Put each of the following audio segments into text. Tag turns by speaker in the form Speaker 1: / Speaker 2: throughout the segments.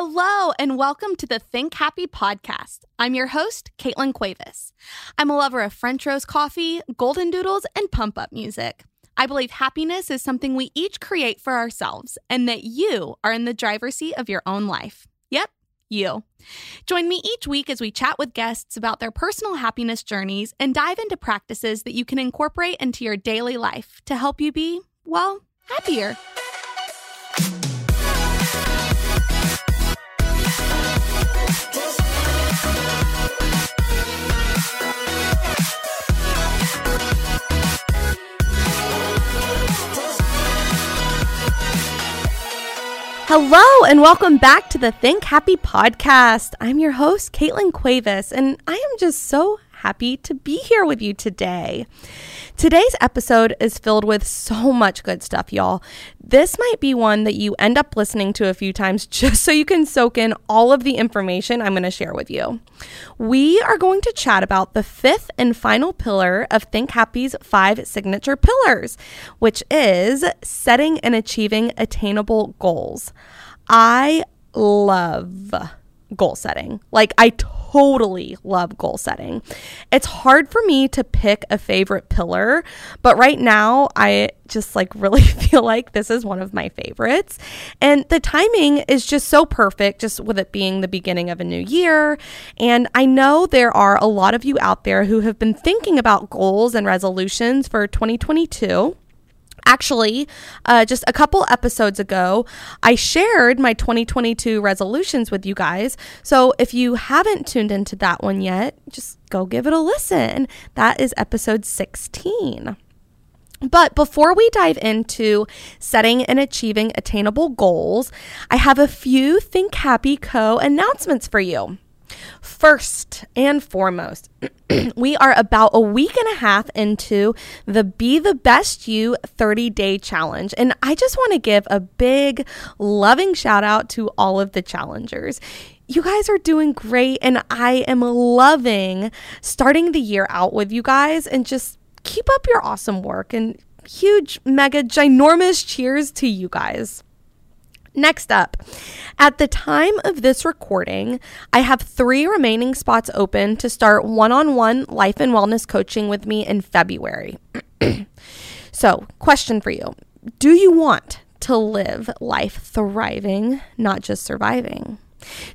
Speaker 1: Hello, and welcome to the Think Happy podcast. I'm your host, Caitlin Cuevas. I'm a lover of French roast coffee, golden doodles, and pump up music. I believe happiness is something we each create for ourselves, and that you are in the driver's seat of your own life. Yep, you. Join me each week as we chat with guests about their personal happiness journeys and dive into practices that you can incorporate into your daily life to help you be, well, happier. Hello, and welcome back to the Think Happy podcast. I'm your host, Caitlin Cuevas, and I am just so happy to be here with you today. Today's episode is filled with so much good stuff, y'all. This might be one that you end up listening to a few times just so you can soak in all of the information I'm going to share with you. We are going to chat about the fifth and final pillar of Think Happy's five signature pillars, which is setting and achieving attainable goals. I love goal setting. Like, I totally love goal setting. It's hard for me to pick a favorite pillar, but right now I just like really feel like this is one of my favorites. And the timing is just so perfect, just with it being the beginning of a new year. And I know there are a lot of you out there who have been thinking about goals and resolutions for 2022. Actually, uh, just a couple episodes ago, I shared my 2022 resolutions with you guys. So if you haven't tuned into that one yet, just go give it a listen. That is episode 16. But before we dive into setting and achieving attainable goals, I have a few Think Happy Co announcements for you. First and foremost, we are about a week and a half into the Be the Best You 30 Day Challenge. And I just want to give a big, loving shout out to all of the challengers. You guys are doing great, and I am loving starting the year out with you guys and just keep up your awesome work. And huge, mega, ginormous cheers to you guys. Next up, at the time of this recording, I have three remaining spots open to start one on one life and wellness coaching with me in February. so, question for you Do you want to live life thriving, not just surviving?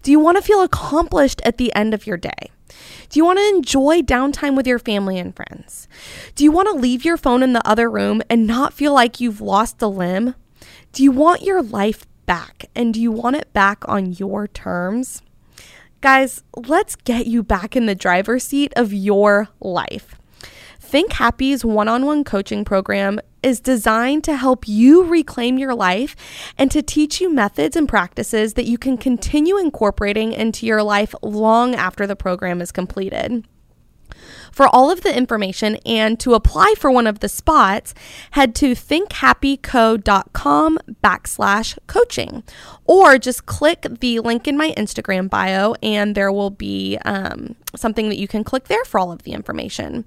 Speaker 1: Do you want to feel accomplished at the end of your day? Do you want to enjoy downtime with your family and friends? Do you want to leave your phone in the other room and not feel like you've lost a limb? Do you want your life back and do you want it back on your terms? Guys, let's get you back in the driver's seat of your life. Think Happy's one on one coaching program is designed to help you reclaim your life and to teach you methods and practices that you can continue incorporating into your life long after the program is completed. For all of the information and to apply for one of the spots, head to thinkhappyco.com backslash coaching or just click the link in my Instagram bio and there will be um, something that you can click there for all of the information.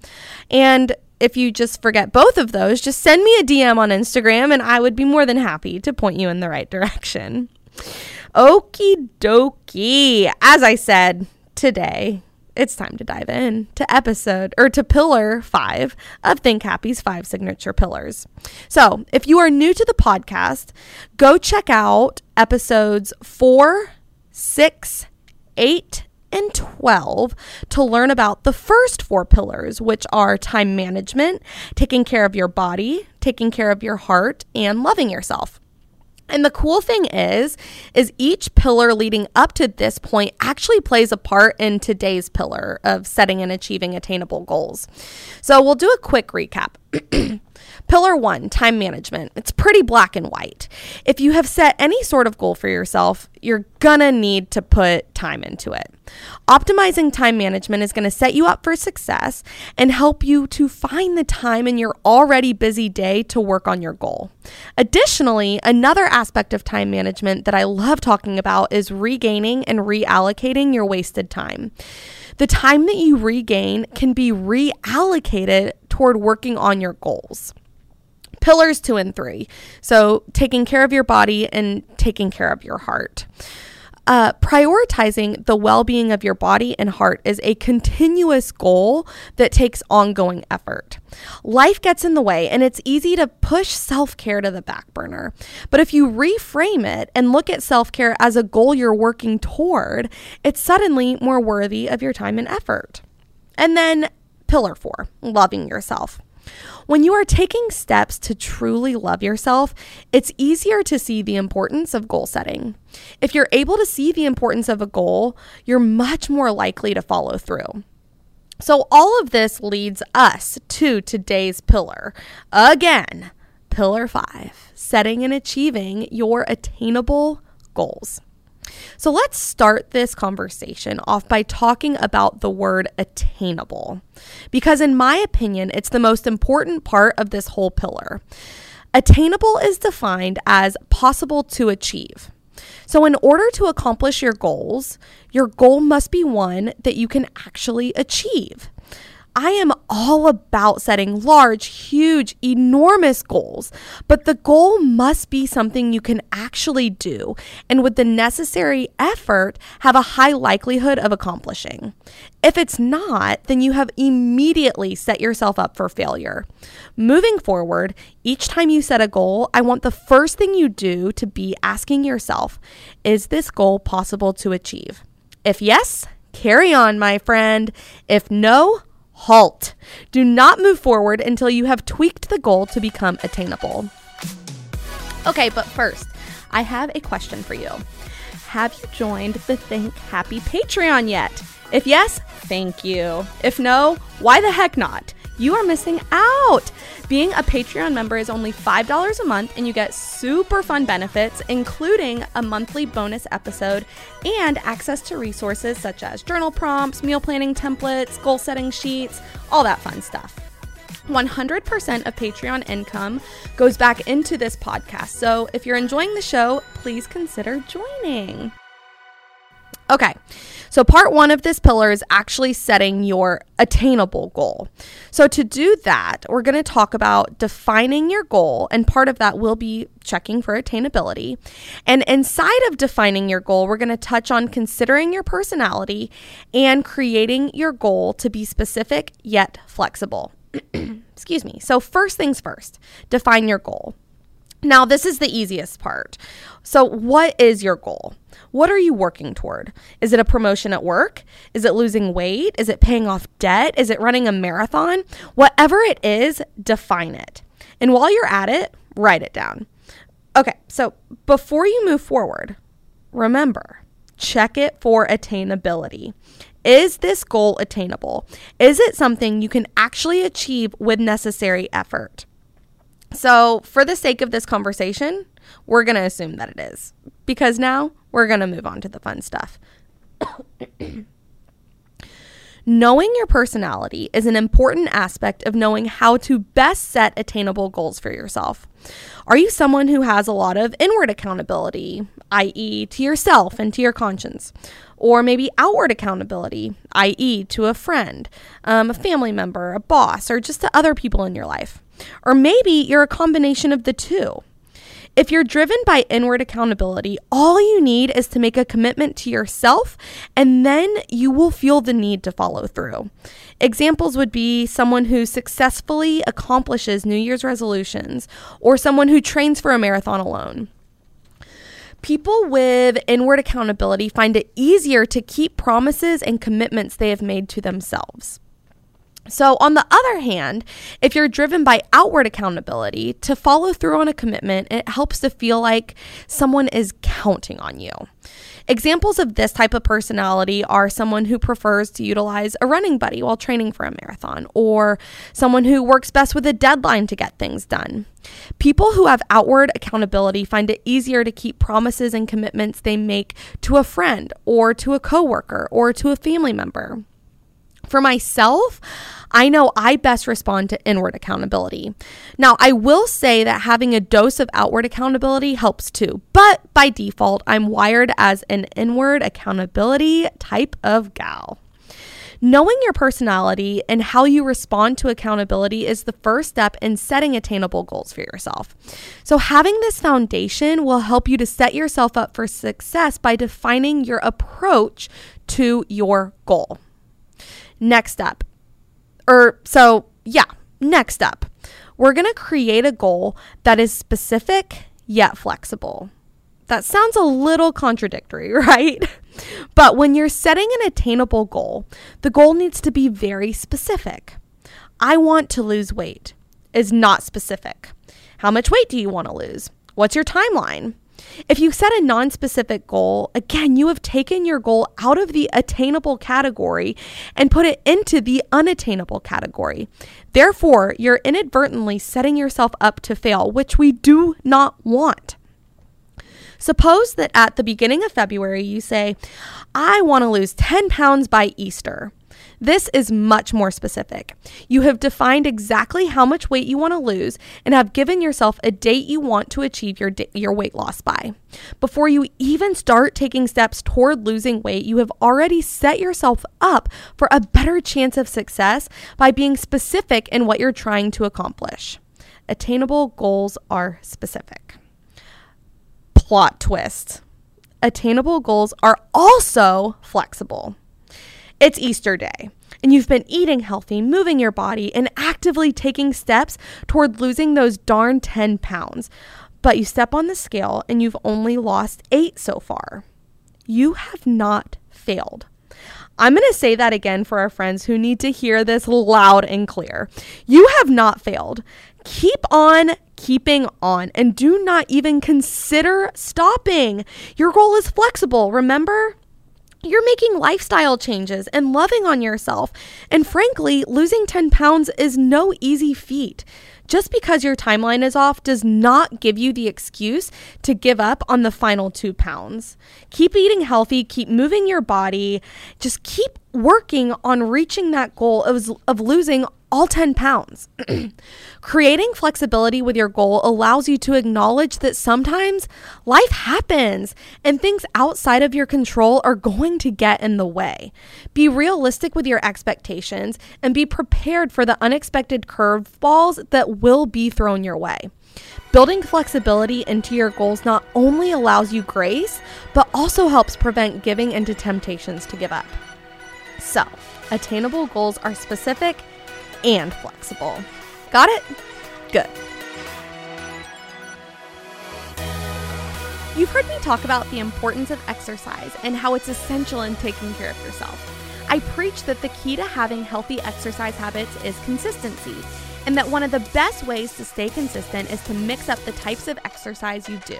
Speaker 1: And if you just forget both of those, just send me a DM on Instagram and I would be more than happy to point you in the right direction. Okie dokie. As I said, today it's time to dive in to episode or to pillar five of Think Happy's five signature pillars. So, if you are new to the podcast, go check out episodes four, six, eight, and 12 to learn about the first four pillars, which are time management, taking care of your body, taking care of your heart, and loving yourself. And the cool thing is is each pillar leading up to this point actually plays a part in today's pillar of setting and achieving attainable goals. So we'll do a quick recap. Pillar one, time management. It's pretty black and white. If you have set any sort of goal for yourself, you're gonna need to put time into it. Optimizing time management is gonna set you up for success and help you to find the time in your already busy day to work on your goal. Additionally, another aspect of time management that I love talking about is regaining and reallocating your wasted time. The time that you regain can be reallocated toward working on your goals. Pillars two and three. So, taking care of your body and taking care of your heart. Uh, prioritizing the well being of your body and heart is a continuous goal that takes ongoing effort. Life gets in the way, and it's easy to push self care to the back burner. But if you reframe it and look at self care as a goal you're working toward, it's suddenly more worthy of your time and effort. And then, pillar four loving yourself. When you are taking steps to truly love yourself, it's easier to see the importance of goal setting. If you're able to see the importance of a goal, you're much more likely to follow through. So, all of this leads us to today's pillar. Again, pillar five setting and achieving your attainable goals. So let's start this conversation off by talking about the word attainable, because in my opinion, it's the most important part of this whole pillar. Attainable is defined as possible to achieve. So, in order to accomplish your goals, your goal must be one that you can actually achieve. I am all about setting large, huge, enormous goals, but the goal must be something you can actually do and with the necessary effort have a high likelihood of accomplishing. If it's not, then you have immediately set yourself up for failure. Moving forward, each time you set a goal, I want the first thing you do to be asking yourself, is this goal possible to achieve? If yes, carry on, my friend. If no, halt. Do not move forward until you have tweaked the goal to become attainable. Okay, but first, I have a question for you. Have you joined the Think Happy Patreon yet? If yes, thank you. If no, why the heck not? You are missing out. Being a Patreon member is only $5 a month, and you get super fun benefits, including a monthly bonus episode and access to resources such as journal prompts, meal planning templates, goal setting sheets, all that fun stuff. 100% of Patreon income goes back into this podcast. So if you're enjoying the show, please consider joining. Okay, so part one of this pillar is actually setting your attainable goal. So, to do that, we're going to talk about defining your goal, and part of that will be checking for attainability. And inside of defining your goal, we're going to touch on considering your personality and creating your goal to be specific yet flexible. Excuse me. So, first things first, define your goal. Now, this is the easiest part. So, what is your goal? What are you working toward? Is it a promotion at work? Is it losing weight? Is it paying off debt? Is it running a marathon? Whatever it is, define it. And while you're at it, write it down. Okay, so before you move forward, remember, check it for attainability. Is this goal attainable? Is it something you can actually achieve with necessary effort? So, for the sake of this conversation, we're going to assume that it is because now we're going to move on to the fun stuff. Knowing your personality is an important aspect of knowing how to best set attainable goals for yourself. Are you someone who has a lot of inward accountability, i.e., to yourself and to your conscience? Or maybe outward accountability, i.e., to a friend, um, a family member, a boss, or just to other people in your life? Or maybe you're a combination of the two. If you're driven by inward accountability, all you need is to make a commitment to yourself, and then you will feel the need to follow through. Examples would be someone who successfully accomplishes New Year's resolutions, or someone who trains for a marathon alone. People with inward accountability find it easier to keep promises and commitments they have made to themselves. So, on the other hand, if you're driven by outward accountability, to follow through on a commitment, it helps to feel like someone is counting on you. Examples of this type of personality are someone who prefers to utilize a running buddy while training for a marathon, or someone who works best with a deadline to get things done. People who have outward accountability find it easier to keep promises and commitments they make to a friend, or to a coworker, or to a family member. For myself, I know I best respond to inward accountability. Now, I will say that having a dose of outward accountability helps too, but by default, I'm wired as an inward accountability type of gal. Knowing your personality and how you respond to accountability is the first step in setting attainable goals for yourself. So, having this foundation will help you to set yourself up for success by defining your approach to your goal. Next up, or so, yeah, next up, we're going to create a goal that is specific yet flexible. That sounds a little contradictory, right? But when you're setting an attainable goal, the goal needs to be very specific. I want to lose weight is not specific. How much weight do you want to lose? What's your timeline? If you set a non specific goal, again, you have taken your goal out of the attainable category and put it into the unattainable category. Therefore, you're inadvertently setting yourself up to fail, which we do not want. Suppose that at the beginning of February you say, I want to lose 10 pounds by Easter. This is much more specific. You have defined exactly how much weight you want to lose and have given yourself a date you want to achieve your, your weight loss by. Before you even start taking steps toward losing weight, you have already set yourself up for a better chance of success by being specific in what you're trying to accomplish. Attainable goals are specific. Plot twist attainable goals are also flexible. It's Easter Day, and you've been eating healthy, moving your body, and actively taking steps toward losing those darn 10 pounds. But you step on the scale and you've only lost eight so far. You have not failed. I'm going to say that again for our friends who need to hear this loud and clear. You have not failed. Keep on keeping on and do not even consider stopping. Your goal is flexible, remember? You're making lifestyle changes and loving on yourself. And frankly, losing 10 pounds is no easy feat. Just because your timeline is off does not give you the excuse to give up on the final two pounds. Keep eating healthy, keep moving your body, just keep working on reaching that goal of, of losing all 10 pounds. Creating flexibility with your goal allows you to acknowledge that sometimes life happens and things outside of your control are going to get in the way. Be realistic with your expectations and be prepared for the unexpected curveballs that will be thrown your way. Building flexibility into your goals not only allows you grace, but also helps prevent giving into temptations to give up. So, attainable goals are specific and flexible. Got it? Good. You've heard me talk about the importance of exercise and how it's essential in taking care of yourself. I preach that the key to having healthy exercise habits is consistency, and that one of the best ways to stay consistent is to mix up the types of exercise you do.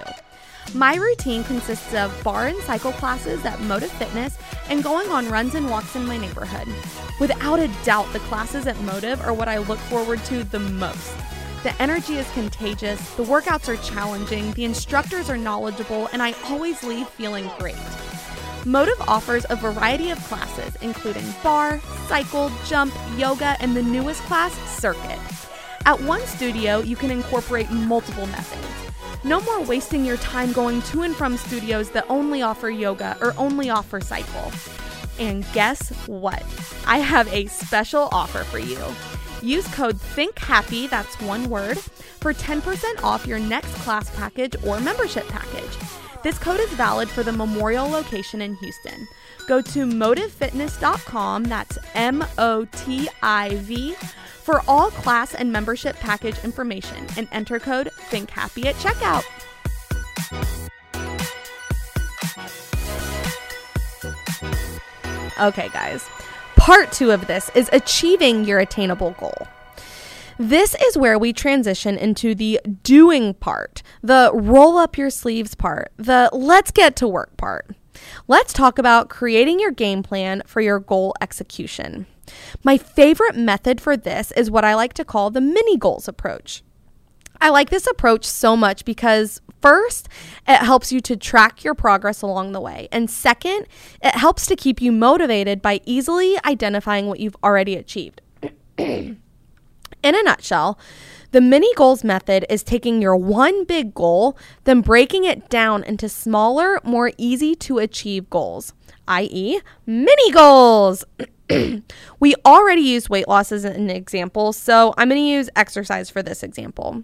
Speaker 1: My routine consists of barre and cycle classes at Motive Fitness and going on runs and walks in my neighborhood. Without a doubt, the classes at Motive are what I look forward to the most. The energy is contagious, the workouts are challenging, the instructors are knowledgeable, and I always leave feeling great. Motive offers a variety of classes, including barre, cycle, jump, yoga, and the newest class, circuit. At one studio, you can incorporate multiple methods. No more wasting your time going to and from studios that only offer yoga or only offer cycle. And guess what? I have a special offer for you. Use code ThinkHappy, that's one word, for 10% off your next class package or membership package. This code is valid for the Memorial location in Houston. Go to motivefitness.com, that's M O T I V for all class and membership package information and enter code ThinkHappy at checkout. Okay, guys. Part two of this is achieving your attainable goal. This is where we transition into the doing part, the roll up your sleeves part, the let's get to work part. Let's talk about creating your game plan for your goal execution. My favorite method for this is what I like to call the mini goals approach. I like this approach so much because first, it helps you to track your progress along the way. And second, it helps to keep you motivated by easily identifying what you've already achieved. In a nutshell, the mini goals method is taking your one big goal, then breaking it down into smaller, more easy to achieve goals, i.e., mini goals. we already used weight loss as an example, so I'm going to use exercise for this example.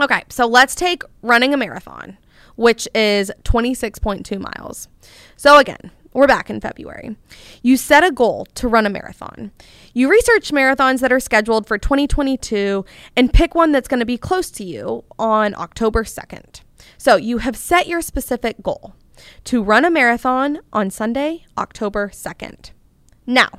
Speaker 1: Okay, so let's take running a marathon, which is 26.2 miles. So again, we're back in February. You set a goal to run a marathon. You research marathons that are scheduled for 2022 and pick one that's going to be close to you on October 2nd. So you have set your specific goal to run a marathon on Sunday, October 2nd. Now,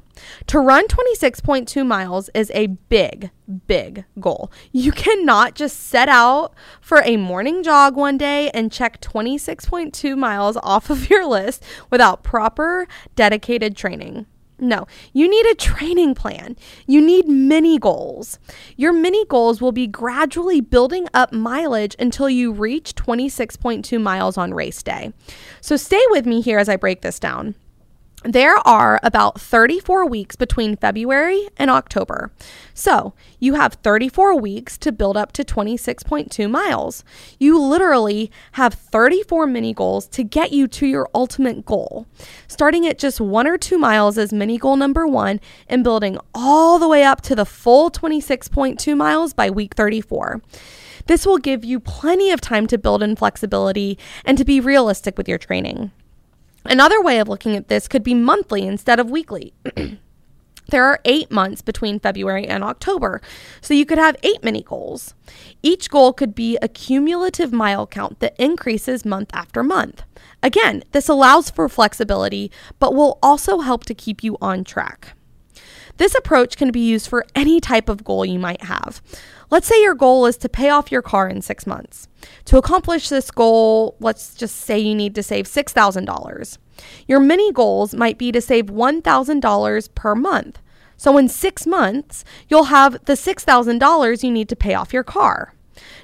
Speaker 1: to run 26.2 miles is a big, big goal. You cannot just set out for a morning jog one day and check 26.2 miles off of your list without proper, dedicated training. No, you need a training plan. You need mini goals. Your mini goals will be gradually building up mileage until you reach 26.2 miles on race day. So stay with me here as I break this down. There are about 34 weeks between February and October. So you have 34 weeks to build up to 26.2 miles. You literally have 34 mini goals to get you to your ultimate goal. Starting at just one or two miles as mini goal number one and building all the way up to the full 26.2 miles by week 34. This will give you plenty of time to build in flexibility and to be realistic with your training. Another way of looking at this could be monthly instead of weekly. There are eight months between February and October, so you could have eight mini goals. Each goal could be a cumulative mile count that increases month after month. Again, this allows for flexibility, but will also help to keep you on track. This approach can be used for any type of goal you might have. Let's say your goal is to pay off your car in six months. To accomplish this goal, let's just say you need to save $6,000. Your mini goals might be to save $1,000 per month. So in six months, you'll have the $6,000 you need to pay off your car.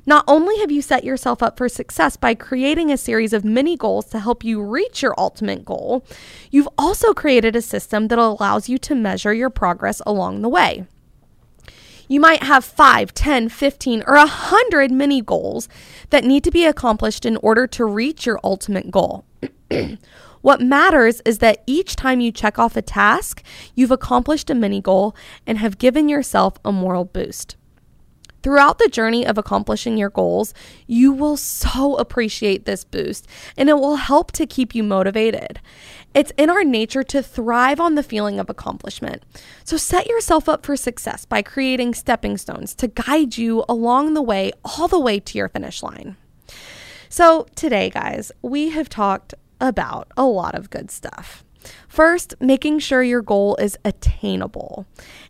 Speaker 1: Not only have you set yourself up for success by creating a series of mini goals to help you reach your ultimate goal, you've also created a system that allows you to measure your progress along the way. You might have 5, 10, 15, or 100 mini goals that need to be accomplished in order to reach your ultimate goal. what matters is that each time you check off a task, you've accomplished a mini goal and have given yourself a moral boost. Throughout the journey of accomplishing your goals, you will so appreciate this boost and it will help to keep you motivated. It's in our nature to thrive on the feeling of accomplishment. So set yourself up for success by creating stepping stones to guide you along the way, all the way to your finish line. So, today, guys, we have talked about a lot of good stuff. First, making sure your goal is attainable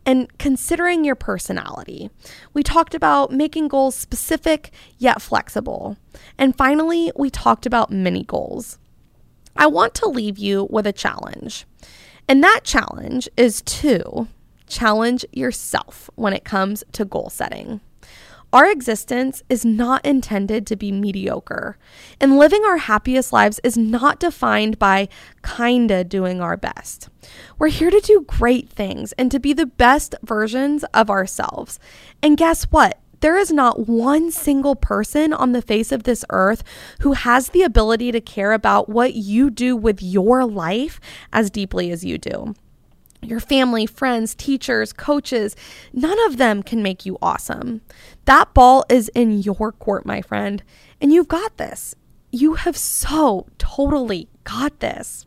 Speaker 1: and considering your personality. We talked about making goals specific yet flexible. And finally, we talked about mini goals. I want to leave you with a challenge. And that challenge is to challenge yourself when it comes to goal setting. Our existence is not intended to be mediocre, and living our happiest lives is not defined by kinda doing our best. We're here to do great things and to be the best versions of ourselves. And guess what? There is not one single person on the face of this earth who has the ability to care about what you do with your life as deeply as you do your family, friends, teachers, coaches, none of them can make you awesome. That ball is in your court, my friend, and you've got this. You have so totally got this.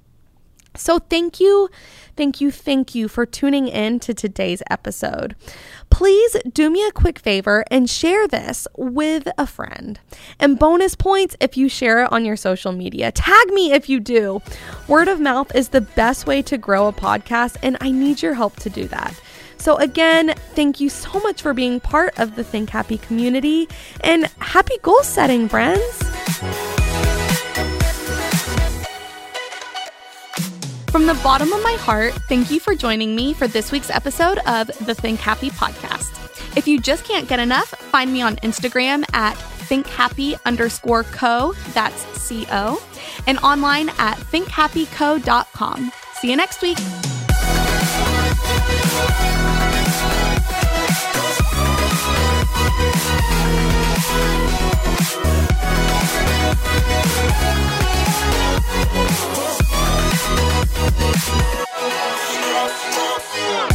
Speaker 1: So, thank you, thank you, thank you for tuning in to today's episode. Please do me a quick favor and share this with a friend. And bonus points if you share it on your social media. Tag me if you do. Word of mouth is the best way to grow a podcast, and I need your help to do that. So, again, thank you so much for being part of the Think Happy community and happy goal setting, friends. From the bottom of my heart, thank you for joining me for this week's episode of the Think Happy podcast. If you just can't get enough, find me on Instagram at thinkhappy underscore co, that's C-O, and online at thinkhappyco.com. See you next week. Thank you. ます。